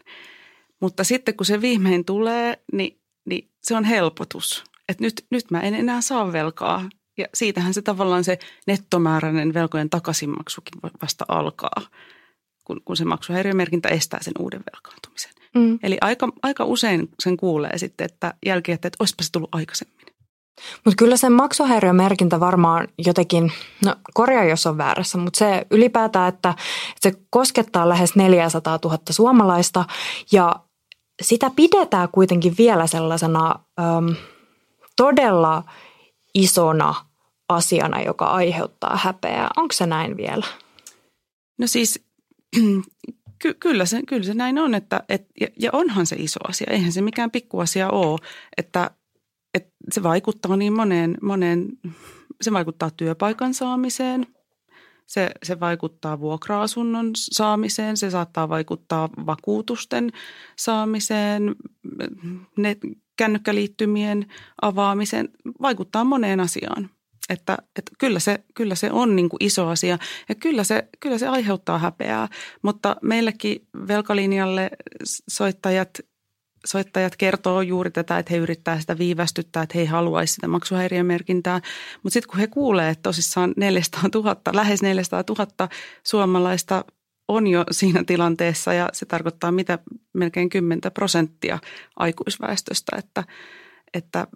Mutta sitten kun se viimein tulee, niin, niin se on helpotus. Että nyt, nyt mä en enää saa velkaa. Ja siitähän se tavallaan se nettomääräinen velkojen takaisinmaksukin vasta alkaa, kun, kun se maksuhäiriömerkintä estää sen uuden velkaantumisen. Mm. Eli aika, aika usein sen kuulee sitten, että jälkeen, että olisipa se tullut aikaisemmin. Mutta kyllä se maksuhäiriömerkintä varmaan jotenkin, no korjaa jos on väärässä, mutta se ylipäätään, että se koskettaa lähes 400 000 suomalaista ja sitä pidetään kuitenkin vielä sellaisena äm, todella isona asiana, joka aiheuttaa häpeää. Onko se näin vielä? No siis ky- kyllä, se, kyllä se näin on, että, et, ja, ja onhan se iso asia. Eihän se mikään pikkuasia ole, että, että se vaikuttaa niin moneen, moneen, se vaikuttaa työpaikan saamiseen, se, se vaikuttaa vuokra-asunnon saamiseen, se saattaa vaikuttaa vakuutusten saamiseen, net, kännykkäliittymien avaamiseen, vaikuttaa moneen asiaan. Että, että kyllä, se, kyllä se on niin kuin iso asia. Ja kyllä se, kyllä se aiheuttaa häpeää, mutta meillekin velkalinjalle soittajat, soittajat kertoo juuri tätä, että he yrittää sitä viivästyttää, että he ei haluaisi sitä maksuhäiriömerkintää. Mutta sitten kun he kuulee, että tosissaan 400 000, lähes 400 000 suomalaista on jo siinä tilanteessa ja se tarkoittaa mitä melkein 10 prosenttia aikuisväestöstä, että, että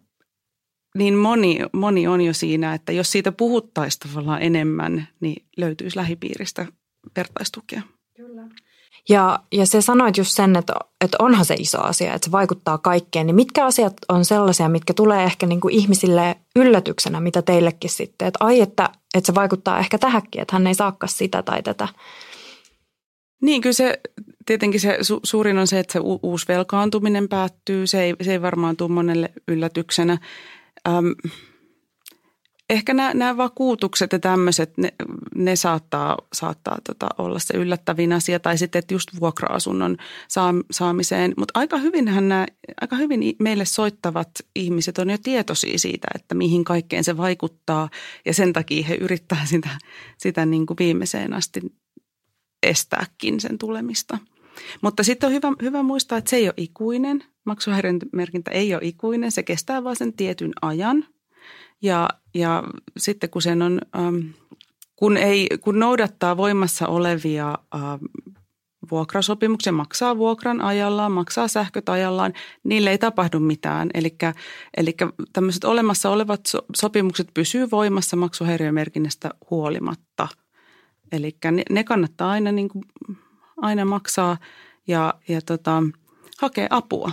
niin moni, moni on jo siinä, että jos siitä puhuttaisiin tavallaan enemmän, niin löytyisi lähipiiristä vertaistukea. Ja, ja se sanoit just sen, että, että onhan se iso asia, että se vaikuttaa kaikkeen. Niin mitkä asiat on sellaisia, mitkä tulee ehkä niin kuin ihmisille yllätyksenä, mitä teillekin sitten? Että ai, että, että se vaikuttaa ehkä tähänkin, että hän ei saakaan sitä tai tätä. Niin, kyllä se tietenkin se su, suurin on se, että se u, uusi velkaantuminen päättyy. Se ei, se ei varmaan tule monelle yllätyksenä. Öm, ehkä nämä, nämä vakuutukset ja tämmöiset, ne, ne saattaa, saattaa tota olla se yllättävin asia. Tai sitten, että just vuokra-asunnon saamiseen. Mutta aika, aika hyvin meille soittavat ihmiset on jo tietoisia siitä, että mihin kaikkeen se vaikuttaa. Ja sen takia he yrittää sitä, sitä niin kuin viimeiseen asti estääkin sen tulemista. Mutta sitten on hyvä, hyvä muistaa, että se ei ole ikuinen. Maksuhäiriömerkintä ei ole ikuinen, se kestää vain sen tietyn ajan. Ja, ja sitten kun sen on, ähm, kun, ei, kun noudattaa voimassa olevia ähm, vuokrasopimuksia, maksaa vuokran ajallaan, maksaa sähköt ajallaan, niille ei tapahdu mitään. Eli tämmöiset olemassa olevat sopimukset pysyy voimassa maksuhäiriömerkinnästä huolimatta. Eli ne, ne kannattaa aina, niin kuin, aina maksaa ja, ja tota, hakea apua.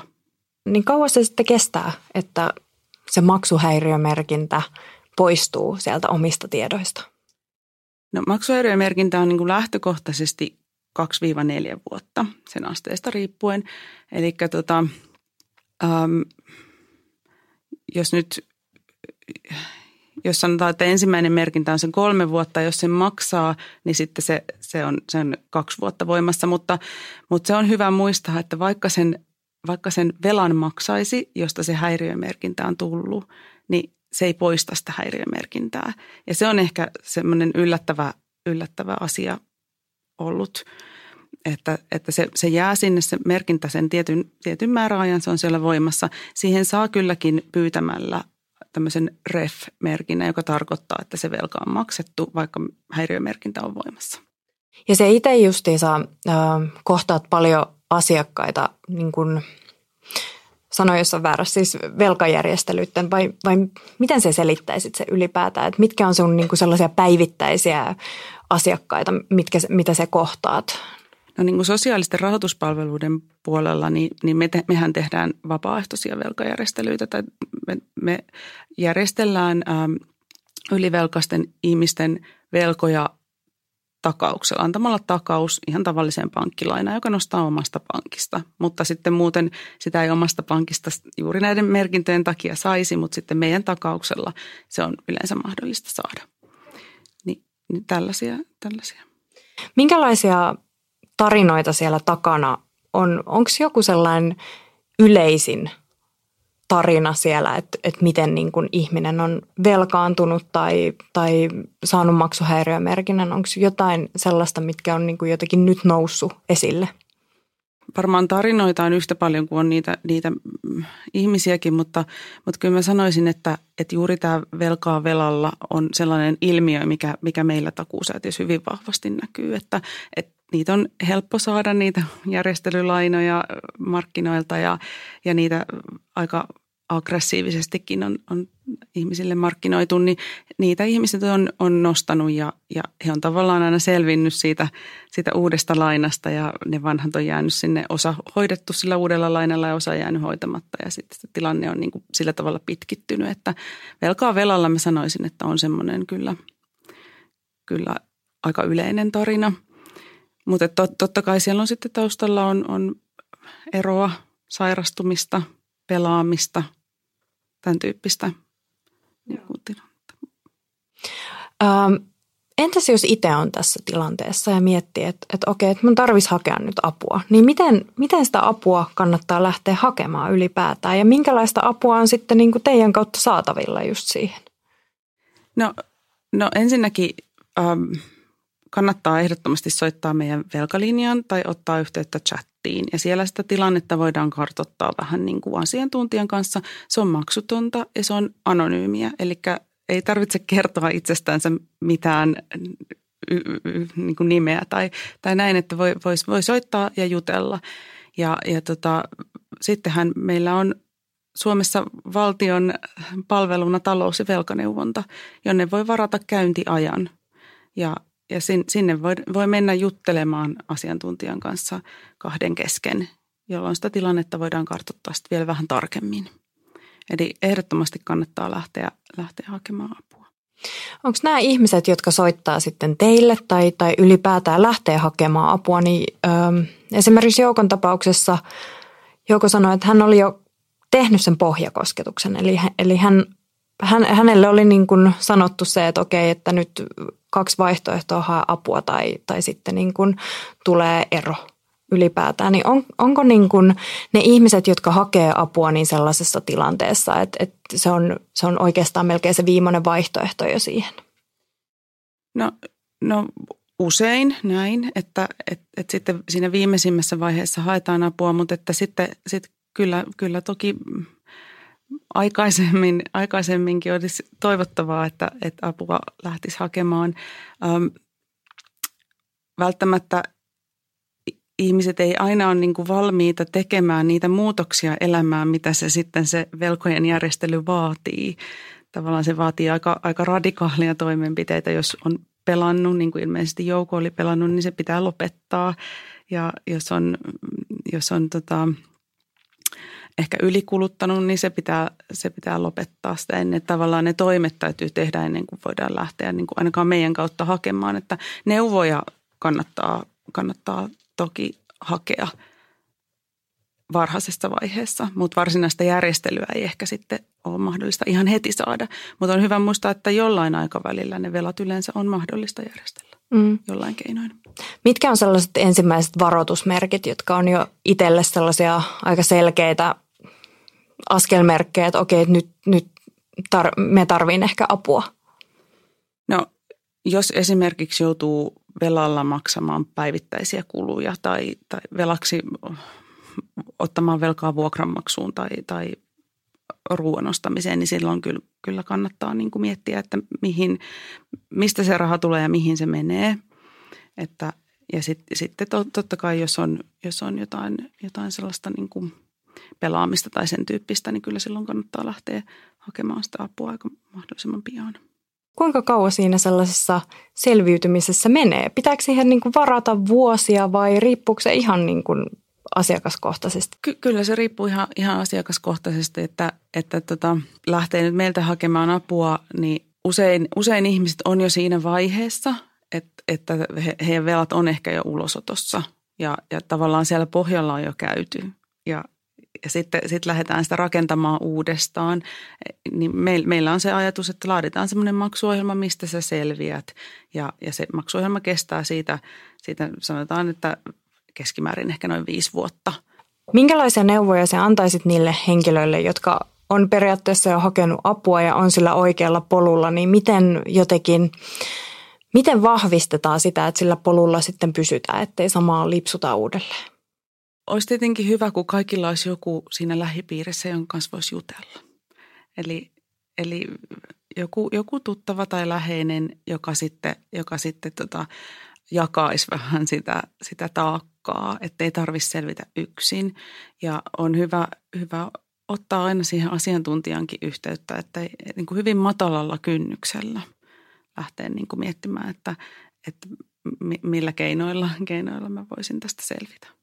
Niin kauan se sitten kestää, että se maksuhäiriömerkintä poistuu sieltä omista tiedoista? No maksuhäiriömerkintä on niin kuin lähtökohtaisesti 2-4 vuotta sen asteesta riippuen. Eli tota, ähm, jos nyt jos sanotaan, että ensimmäinen merkintä on sen kolme vuotta, jos sen maksaa, niin sitten se, se on sen kaksi vuotta voimassa. Mutta, mutta se on hyvä muistaa, että vaikka sen, vaikka sen velan maksaisi, josta se häiriömerkintä on tullut, niin se ei poista sitä häiriömerkintää. Ja se on ehkä semmoinen yllättävä, yllättävä asia ollut, että, että se, se jää sinne se merkintä sen tietyn, tietyn määräajan, se on siellä voimassa. Siihen saa kylläkin pyytämällä tämmöisen REF-merkinnän, joka tarkoittaa, että se velka on maksettu, vaikka häiriömerkintä on voimassa. Ja se itse justiinsa äh, kohtaat paljon asiakkaita, niin kuin sanoin, jos on väärässä, siis velkajärjestelyiden, vai, vai miten se selittäisit se ylipäätään, että mitkä on sun niin kuin sellaisia päivittäisiä asiakkaita, mitkä, mitä se kohtaat? No niin kuin sosiaalisten rahoituspalveluiden puolella, niin, niin me te, mehän tehdään vapaaehtoisia velkajärjestelyitä tai me, me järjestellään äm, ylivelkaisten ihmisten velkoja takauksella, antamalla takaus ihan tavalliseen pankkilainaan, joka nostaa omasta pankista. Mutta sitten muuten sitä ei omasta pankista juuri näiden merkintöjen takia saisi, mutta sitten meidän takauksella se on yleensä mahdollista saada. Niin, niin tällaisia, tällaisia. Minkälaisia tarinoita siellä takana on? Onko joku sellainen yleisin tarina siellä, että, että miten niin kuin ihminen on velkaantunut tai, tai saanut maksuhäiriömerkinnän? Onko jotain sellaista, mitkä on niin kuin jotenkin nyt noussut esille? Varmaan tarinoita on yhtä paljon kuin on niitä, niitä ihmisiäkin, mutta, mutta kyllä mä sanoisin, että, että juuri tämä velkaa velalla on sellainen ilmiö, mikä, mikä meillä takuusäätiössä hyvin vahvasti näkyy, että, että niitä on helppo saada niitä järjestelylainoja markkinoilta ja, ja niitä aika aggressiivisestikin on, on ihmisille markkinoitu, niin niitä ihmiset on, on nostanut ja, ja he on tavallaan aina selvinnyt siitä, siitä uudesta lainasta ja ne vanhat on jäänyt sinne, osa hoidettu sillä uudella lainalla ja osa jäänyt hoitamatta ja sitten se tilanne on niin kuin sillä tavalla pitkittynyt, että velkaa velalla mä sanoisin, että on semmoinen kyllä, kyllä aika yleinen tarina – mutta tot, totta kai siellä on sitten taustalla on, on eroa, sairastumista, pelaamista, tämän tyyppistä Ähm, entäs jos itse on tässä tilanteessa ja miettii, että, että okei, että mun tarvitsisi hakea nyt apua, niin miten, miten sitä apua kannattaa lähteä hakemaan ylipäätään? Ja minkälaista apua on sitten niin kuin teidän kautta saatavilla just siihen? No, no ensinnäkin ähm, kannattaa ehdottomasti soittaa meidän velkalinjaan tai ottaa yhteyttä chattiin. Ja siellä sitä tilannetta voidaan kartottaa vähän niin kuin asiantuntijan kanssa. Se on maksutonta ja se on anonyymiä, eli ei tarvitse kertoa itsestänsä mitään niin kuin nimeä tai, tai näin, että voi, voi, voi soittaa ja jutella. Ja, ja tota, sittenhän meillä on Suomessa valtion palveluna talous- ja velkaneuvonta, jonne voi varata käyntiajan. Ja ja sinne voi, voi mennä juttelemaan asiantuntijan kanssa kahden kesken, jolloin sitä tilannetta voidaan kartoittaa sitten vielä vähän tarkemmin. Eli ehdottomasti kannattaa lähteä, lähteä hakemaan apua. Onko nämä ihmiset, jotka soittaa sitten teille tai, tai ylipäätään lähtee hakemaan apua, niin ö, esimerkiksi Joukon tapauksessa Jouko sanoi, että hän oli jo tehnyt sen pohjakosketuksen. Eli, eli hän, hän, hänelle oli niin kuin sanottu se, että okei, että nyt kaksi vaihtoehtoa hae apua tai, tai sitten niin kuin tulee ero ylipäätään. Niin on, onko niin kuin ne ihmiset, jotka hakee apua niin sellaisessa tilanteessa, että, että se, on, se on oikeastaan melkein se viimeinen vaihtoehto jo siihen? No, no usein näin, että, että, että sitten siinä viimeisimmässä vaiheessa haetaan apua, mutta että sitten, sitten kyllä, kyllä toki aikaisemmin, aikaisemminkin olisi toivottavaa, että, että apua lähtisi hakemaan. Ähm, välttämättä ihmiset ei aina ole niin kuin valmiita tekemään niitä muutoksia elämään, mitä se sitten se velkojen järjestely vaatii. Tavallaan se vaatii aika, aika radikaalia toimenpiteitä, jos on pelannut, niin kuin ilmeisesti Jouko oli pelannut, niin se pitää lopettaa. Ja jos on, jos on tota, ehkä ylikuluttanut, niin se pitää, se pitää lopettaa sitä ennen. Tavallaan ne toimet täytyy tehdä ennen kuin voidaan lähteä niin kuin ainakaan meidän kautta hakemaan. Että neuvoja kannattaa, kannattaa toki hakea varhaisessa vaiheessa, mutta varsinaista järjestelyä ei ehkä sitten ole mahdollista ihan heti saada. Mutta on hyvä muistaa, että jollain aikavälillä ne velat yleensä on mahdollista järjestellä mm. jollain keinoin. Mitkä on sellaiset ensimmäiset varoitusmerkit, jotka on jo itselle sellaisia aika selkeitä askelmerkkejä, että okei, nyt, nyt tar- me tarviin ehkä apua? No, jos esimerkiksi joutuu velalla maksamaan päivittäisiä kuluja tai, tai velaksi ottamaan velkaa vuokranmaksuun tai, tai ruoan ostamiseen, niin silloin kyllä, kyllä kannattaa niin kuin miettiä, että mihin, mistä se raha tulee ja mihin se menee. Että, ja sit, sitten totta kai, jos on, jos on jotain, jotain sellaista niin kuin pelaamista tai sen tyyppistä, niin kyllä silloin kannattaa lähteä hakemaan sitä apua aika mahdollisimman pian. Kuinka kauan siinä sellaisessa selviytymisessä menee? Pitääkö siihen niin kuin varata vuosia vai riippuuko se ihan niin kuin asiakaskohtaisesti? Ky- kyllä se riippuu ihan, ihan asiakaskohtaisesti, että, että tota, lähtee nyt meiltä hakemaan apua, niin usein, usein ihmiset on jo siinä vaiheessa, että, että he, heidän velat on ehkä jo ulosotossa ja, ja tavallaan siellä pohjalla on jo käyty. Ja, ja sitten sit lähdetään sitä rakentamaan uudestaan, niin me, meillä on se ajatus, että laaditaan semmoinen maksuohjelma, mistä sä selviät. Ja, ja se maksuohjelma kestää siitä, siitä sanotaan, että keskimäärin ehkä noin viisi vuotta. Minkälaisia neuvoja sä antaisit niille henkilöille, jotka on periaatteessa jo hakenut apua ja on sillä oikealla polulla, niin miten jotenkin, miten vahvistetaan sitä, että sillä polulla sitten pysytään, ettei samaa lipsuta uudelleen? Olisi tietenkin hyvä, kun kaikilla olisi joku siinä lähipiirissä, jonka kanssa voisi jutella. Eli, eli joku, joku tuttava tai läheinen, joka sitten, joka sitten tota, jakaisi vähän sitä, sitä taakkaa, ettei tarvitse selvitä yksin. Ja on hyvä, hyvä ottaa aina siihen asiantuntijankin yhteyttä, että niin kuin hyvin matalalla kynnyksellä lähteä niin kuin miettimään, että, että millä keinoilla, keinoilla mä voisin tästä selvitä.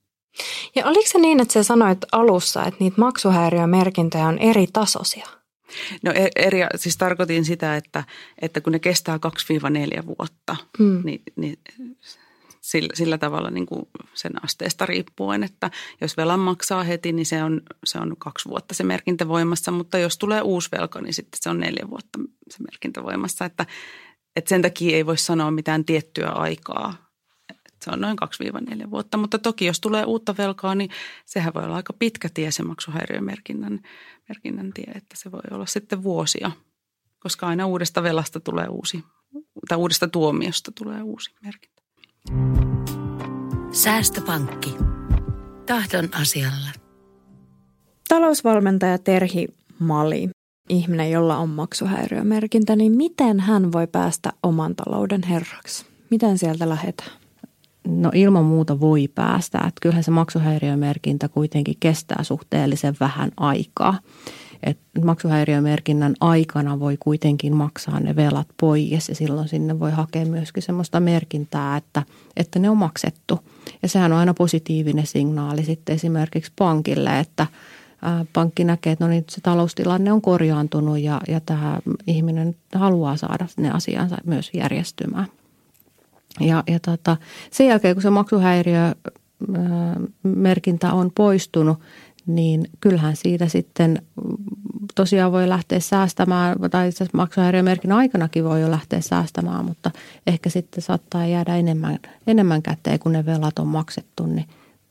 Ja oliko se niin, että sä sanoit alussa, että niitä maksuhäiriömerkintöjä on eri tasoisia? No e-, eri, siis tarkoitin sitä, että, että kun ne kestää 2-4 vuotta, mm. niin, niin sillä, sillä tavalla niin kuin sen asteesta riippuen, että jos velan maksaa heti, niin se on, se on kaksi vuotta se merkintä voimassa, mutta jos tulee uusi velka, niin sitten se on neljä vuotta se merkintä voimassa, että, että sen takia ei voi sanoa mitään tiettyä aikaa, se on noin 2-4 vuotta, mutta toki jos tulee uutta velkaa, niin sehän voi olla aika pitkä tie se maksuhäiriömerkinnän merkinnän tie, että se voi olla sitten vuosia, koska aina uudesta velasta tulee uusi, tai uudesta tuomiosta tulee uusi merkintä. Säästöpankki. Tahdon asialla. Talousvalmentaja Terhi Mali, ihminen, jolla on maksuhäiriömerkintä, niin miten hän voi päästä oman talouden herraksi? Miten sieltä lähdetään? No ilman muuta voi päästä. Että kyllähän se maksuhäiriömerkintä kuitenkin kestää suhteellisen vähän aikaa. Et maksuhäiriömerkinnän aikana voi kuitenkin maksaa ne velat pois ja silloin sinne voi hakea myöskin sellaista merkintää, että, että ne on maksettu. Ja sehän on aina positiivinen signaali sitten esimerkiksi pankille, että pankki näkee, että no niin, se taloustilanne on korjaantunut ja, ja tämä ihminen haluaa saada ne asiansa myös järjestymään. Ja, ja tota, sen jälkeen, kun se maksuhäiriö merkintä on poistunut, niin kyllähän siitä sitten tosiaan voi lähteä säästämään, tai itse maksuhäiriömerkin aikanakin voi jo lähteä säästämään, mutta ehkä sitten saattaa jäädä enemmän, enemmän käteen, kun ne velat on maksettu, niin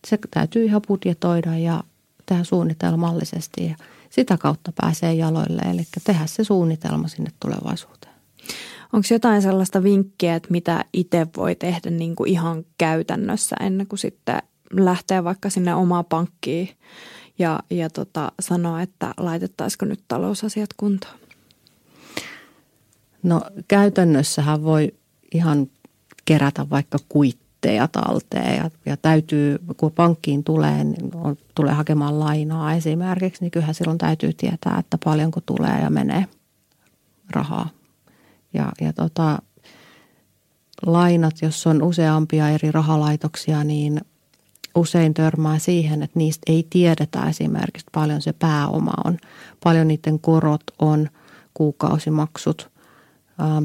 se täytyy ihan budjetoida ja tehdä suunnitelmallisesti ja sitä kautta pääsee jaloille, eli tehdä se suunnitelma sinne tulevaisuuteen. Onko jotain sellaista vinkkiä, että mitä itse voi tehdä niin kuin ihan käytännössä ennen kuin sitten lähtee vaikka sinne omaan pankkiin ja, ja tota, sanoa, että laitettaisiko nyt talousasiat kuntoon? No käytännössähän voi ihan kerätä vaikka kuitteja talteen ja, ja täytyy, kun pankkiin tulee, niin on, tulee hakemaan lainaa esimerkiksi, niin kyllähän silloin täytyy tietää, että paljonko tulee ja menee rahaa. Ja, ja tota, lainat, jos on useampia eri rahalaitoksia, niin – usein törmää siihen, että niistä ei tiedetä esimerkiksi paljon se pääoma on, paljon niiden korot on, kuukausimaksut. Ähm,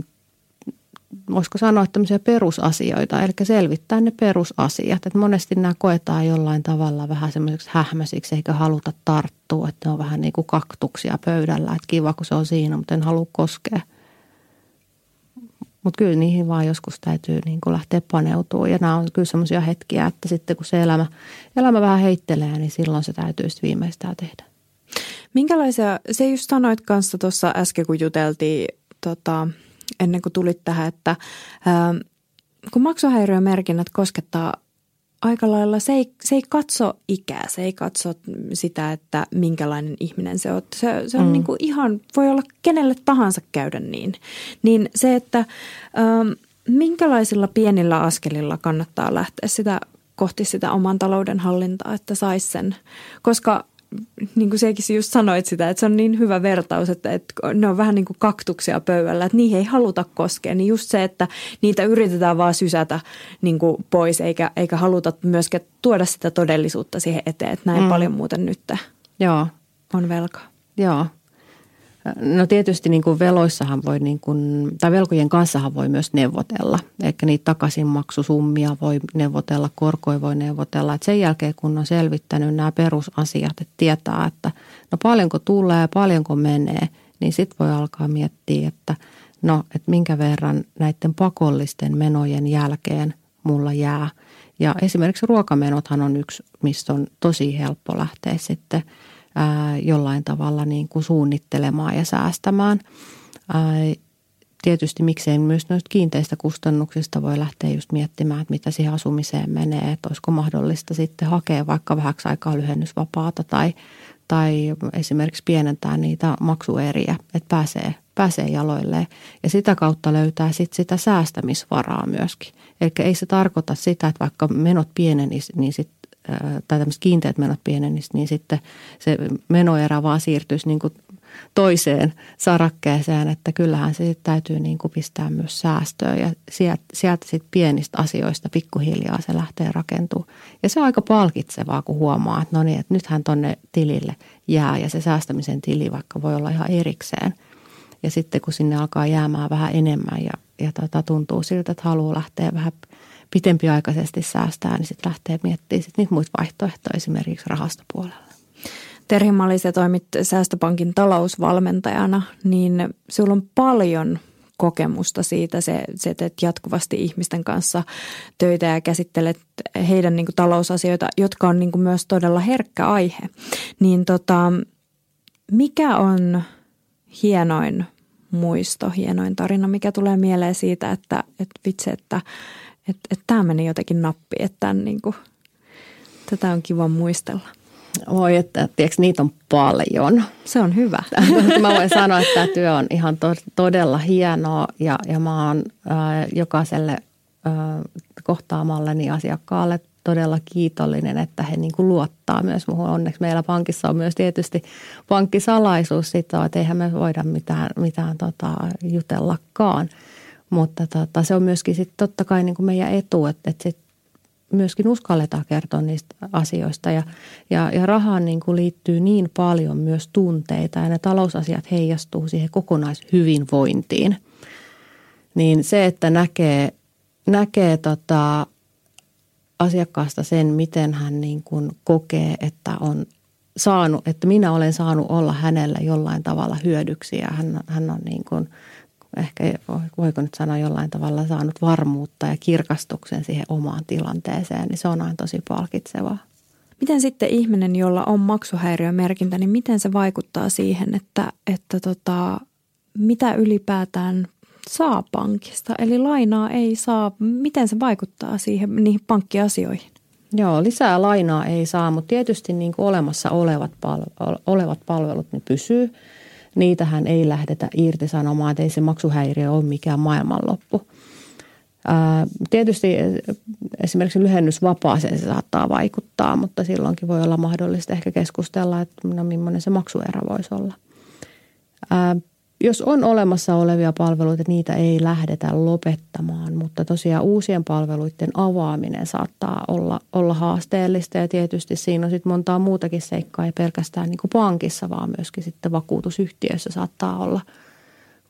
voisiko sanoa että tämmöisiä perusasioita, eli selvittää ne perusasiat. Että monesti nämä koetaan jollain tavalla vähän semmoiseksi hähmäsiksi, eikä haluta tarttua, että ne on vähän niin kuin kaktuksia pöydällä, että kiva kun se on siinä, mutta en halua koskea. Mutta kyllä niihin vaan joskus täytyy niin kuin lähteä paneutumaan. Ja nämä on kyllä semmoisia hetkiä, että sitten kun se elämä, elämä vähän heittelee, niin silloin se täytyy sitten viimeistään tehdä. Minkälaisia, se just sanoit kanssa tuossa äsken, kun juteltiin tota, ennen kuin tulit tähän, että ää, kun maksuhäiriömerkinnät koskettaa aika lailla, se ei, se ei katso ikää, se ei katso sitä, että minkälainen ihminen se on. Se, se on mm. niin kuin ihan, voi olla kenelle tahansa käydä niin. Niin se, että ähm, minkälaisilla pienillä askelilla kannattaa lähteä sitä kohti sitä oman talouden hallintaa, että saisi sen. Koska niin kuin sekin just sanoit sitä, että se on niin hyvä vertaus, että, että ne on vähän niin kuin kaktuksia pöydällä, että niihin ei haluta koskea. Niin just se, että niitä yritetään vaan sysätä niin kuin pois, eikä, eikä haluta myöskään tuoda sitä todellisuutta siihen eteen, että näin mm. paljon muuten nyt Joo. on velkaa. Joo, No tietysti niin kuin veloissahan voi, niin kuin, tai velkojen kanssahan voi myös neuvotella. Eikä niitä takaisinmaksusummia voi neuvotella, korkoja voi neuvotella. Et sen jälkeen kun on selvittänyt nämä perusasiat, että tietää, että no paljonko tulee, paljonko menee, niin sitten voi alkaa miettiä, että no, että minkä verran näiden pakollisten menojen jälkeen mulla jää. Ja esimerkiksi ruokamenothan on yksi, mistä on tosi helppo lähteä sitten – ää, jollain tavalla niin kuin suunnittelemaan ja säästämään. Ää, tietysti miksei myös noista kiinteistä kustannuksista voi lähteä just miettimään, että mitä siihen asumiseen menee, että olisiko mahdollista sitten hakea vaikka vähäksi aikaa lyhennysvapaata tai, tai esimerkiksi pienentää niitä maksueriä, että pääsee, pääsee jaloilleen ja sitä kautta löytää sitten sitä säästämisvaraa myöskin. Eli ei se tarkoita sitä, että vaikka menot pienenisivät, niin sitten tai tämmöiset kiinteät menot pienenisivät, niin sitten se menoerä vaan siirtyisi niin kuin toiseen sarakkeeseen, että kyllähän se sitten täytyy niin kuin pistää myös säästöön ja sieltä, sieltä sitten pienistä asioista pikkuhiljaa se lähtee rakentumaan. Ja se on aika palkitsevaa, kun huomaa, että no niin, että nythän tonne tilille jää ja se säästämisen tili vaikka voi olla ihan erikseen. Ja sitten kun sinne alkaa jäämään vähän enemmän ja, ja tota, tuntuu siltä, että haluaa lähteä vähän – pitempiaikaisesti säästää, niin sitten lähtee miettimään sit niitä muita vaihtoehtoja esimerkiksi rahastopuolella. Terhi Malis, toimit Säästöpankin talousvalmentajana, niin sinulla on paljon kokemusta siitä. Se, se teet jatkuvasti ihmisten kanssa töitä ja käsittelet heidän niin kuin, talousasioita, jotka on niin kuin, myös todella herkkä aihe. Niin tota, mikä on hienoin muisto, hienoin tarina, mikä tulee mieleen siitä, että, että vitsi, että että, että tämä meni jotenkin nappi, että tämän, niin kuin, tätä on kiva muistella. Voi, että tiedätkö, niitä on paljon. Se on hyvä. Mä voin sanoa, että tämä työ on ihan to, todella hienoa ja, ja mä oon äh, jokaiselle äh, kohtaamalleni asiakkaalle todella kiitollinen, että he niin kuin luottaa myös muuhun. Onneksi meillä pankissa on myös tietysti pankkisalaisuus sitä, että eihän me voida mitään, mitään tota, jutellakaan – mutta tota, se on myöskin sitten totta kai niin kuin meidän etu, että, että sit myöskin uskalletaan kertoa niistä asioista. Ja, ja, ja rahaan niin kuin liittyy niin paljon myös tunteita ja ne talousasiat heijastuu siihen kokonaishyvinvointiin. Niin se, että näkee, näkee tota asiakkaasta sen, miten hän niin kuin kokee, että on saanut, että minä olen saanut olla hänellä jollain tavalla hyödyksi ja hän, hän on niin kuin – ehkä voiko nyt sanoa jollain tavalla saanut varmuutta ja kirkastuksen siihen omaan tilanteeseen, niin se on aina tosi palkitsevaa. Miten sitten ihminen, jolla on maksuhäiriömerkintä, niin miten se vaikuttaa siihen, että, että tota, mitä ylipäätään saa pankista? Eli lainaa ei saa. Miten se vaikuttaa siihen niihin pankkiasioihin? Joo, lisää lainaa ei saa, mutta tietysti niin kuin olemassa olevat, palvelut, olevat palvelut ne pysyy – niitähän ei lähdetä irtisanomaan, että ei se maksuhäiriö ole mikään maailmanloppu. Tietysti esimerkiksi lyhennysvapaaseen se saattaa vaikuttaa, mutta silloinkin voi olla mahdollista ehkä keskustella, että no, millainen se maksuerä voisi olla jos on olemassa olevia palveluita, niitä ei lähdetä lopettamaan, mutta tosiaan uusien palveluiden avaaminen saattaa olla, olla haasteellista ja tietysti siinä on sitten montaa muutakin seikkaa, ei pelkästään niin kuin pankissa, vaan myöskin sitten vakuutusyhtiöissä saattaa olla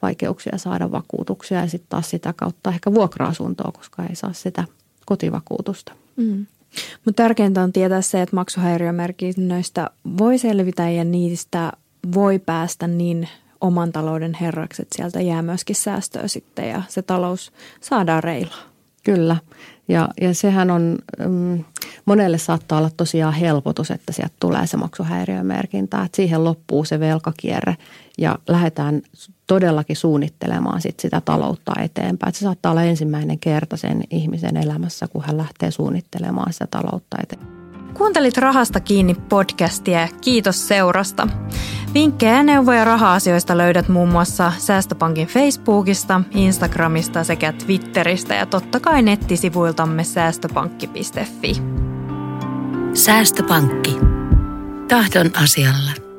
vaikeuksia saada vakuutuksia ja sitten taas sitä kautta ehkä vuokra-asuntoa, koska ei saa sitä kotivakuutusta. Mm. Mutta tärkeintä on tietää se, että maksuhäiriömerkinnöistä voi selvitä ja niistä voi päästä niin oman talouden herraksi, että sieltä jää myöskin säästöä sitten ja se talous saadaan reilaa. Kyllä. Ja, ja sehän on, mm, monelle saattaa olla tosiaan helpotus, että sieltä tulee se maksuhäiriömerkintä, että siihen loppuu se velkakierre ja lähdetään todellakin suunnittelemaan sit sitä taloutta eteenpäin. Että se saattaa olla ensimmäinen kerta sen ihmisen elämässä, kun hän lähtee suunnittelemaan sitä taloutta eteenpäin. Kuuntelit Rahasta kiinni podcastia ja kiitos seurasta. Vinkkejä ja neuvoja raha-asioista löydät muun muassa Säästöpankin Facebookista, Instagramista sekä Twitteristä ja totta kai nettisivuiltamme säästöpankki.fi. Säästöpankki. Tahdon asialla.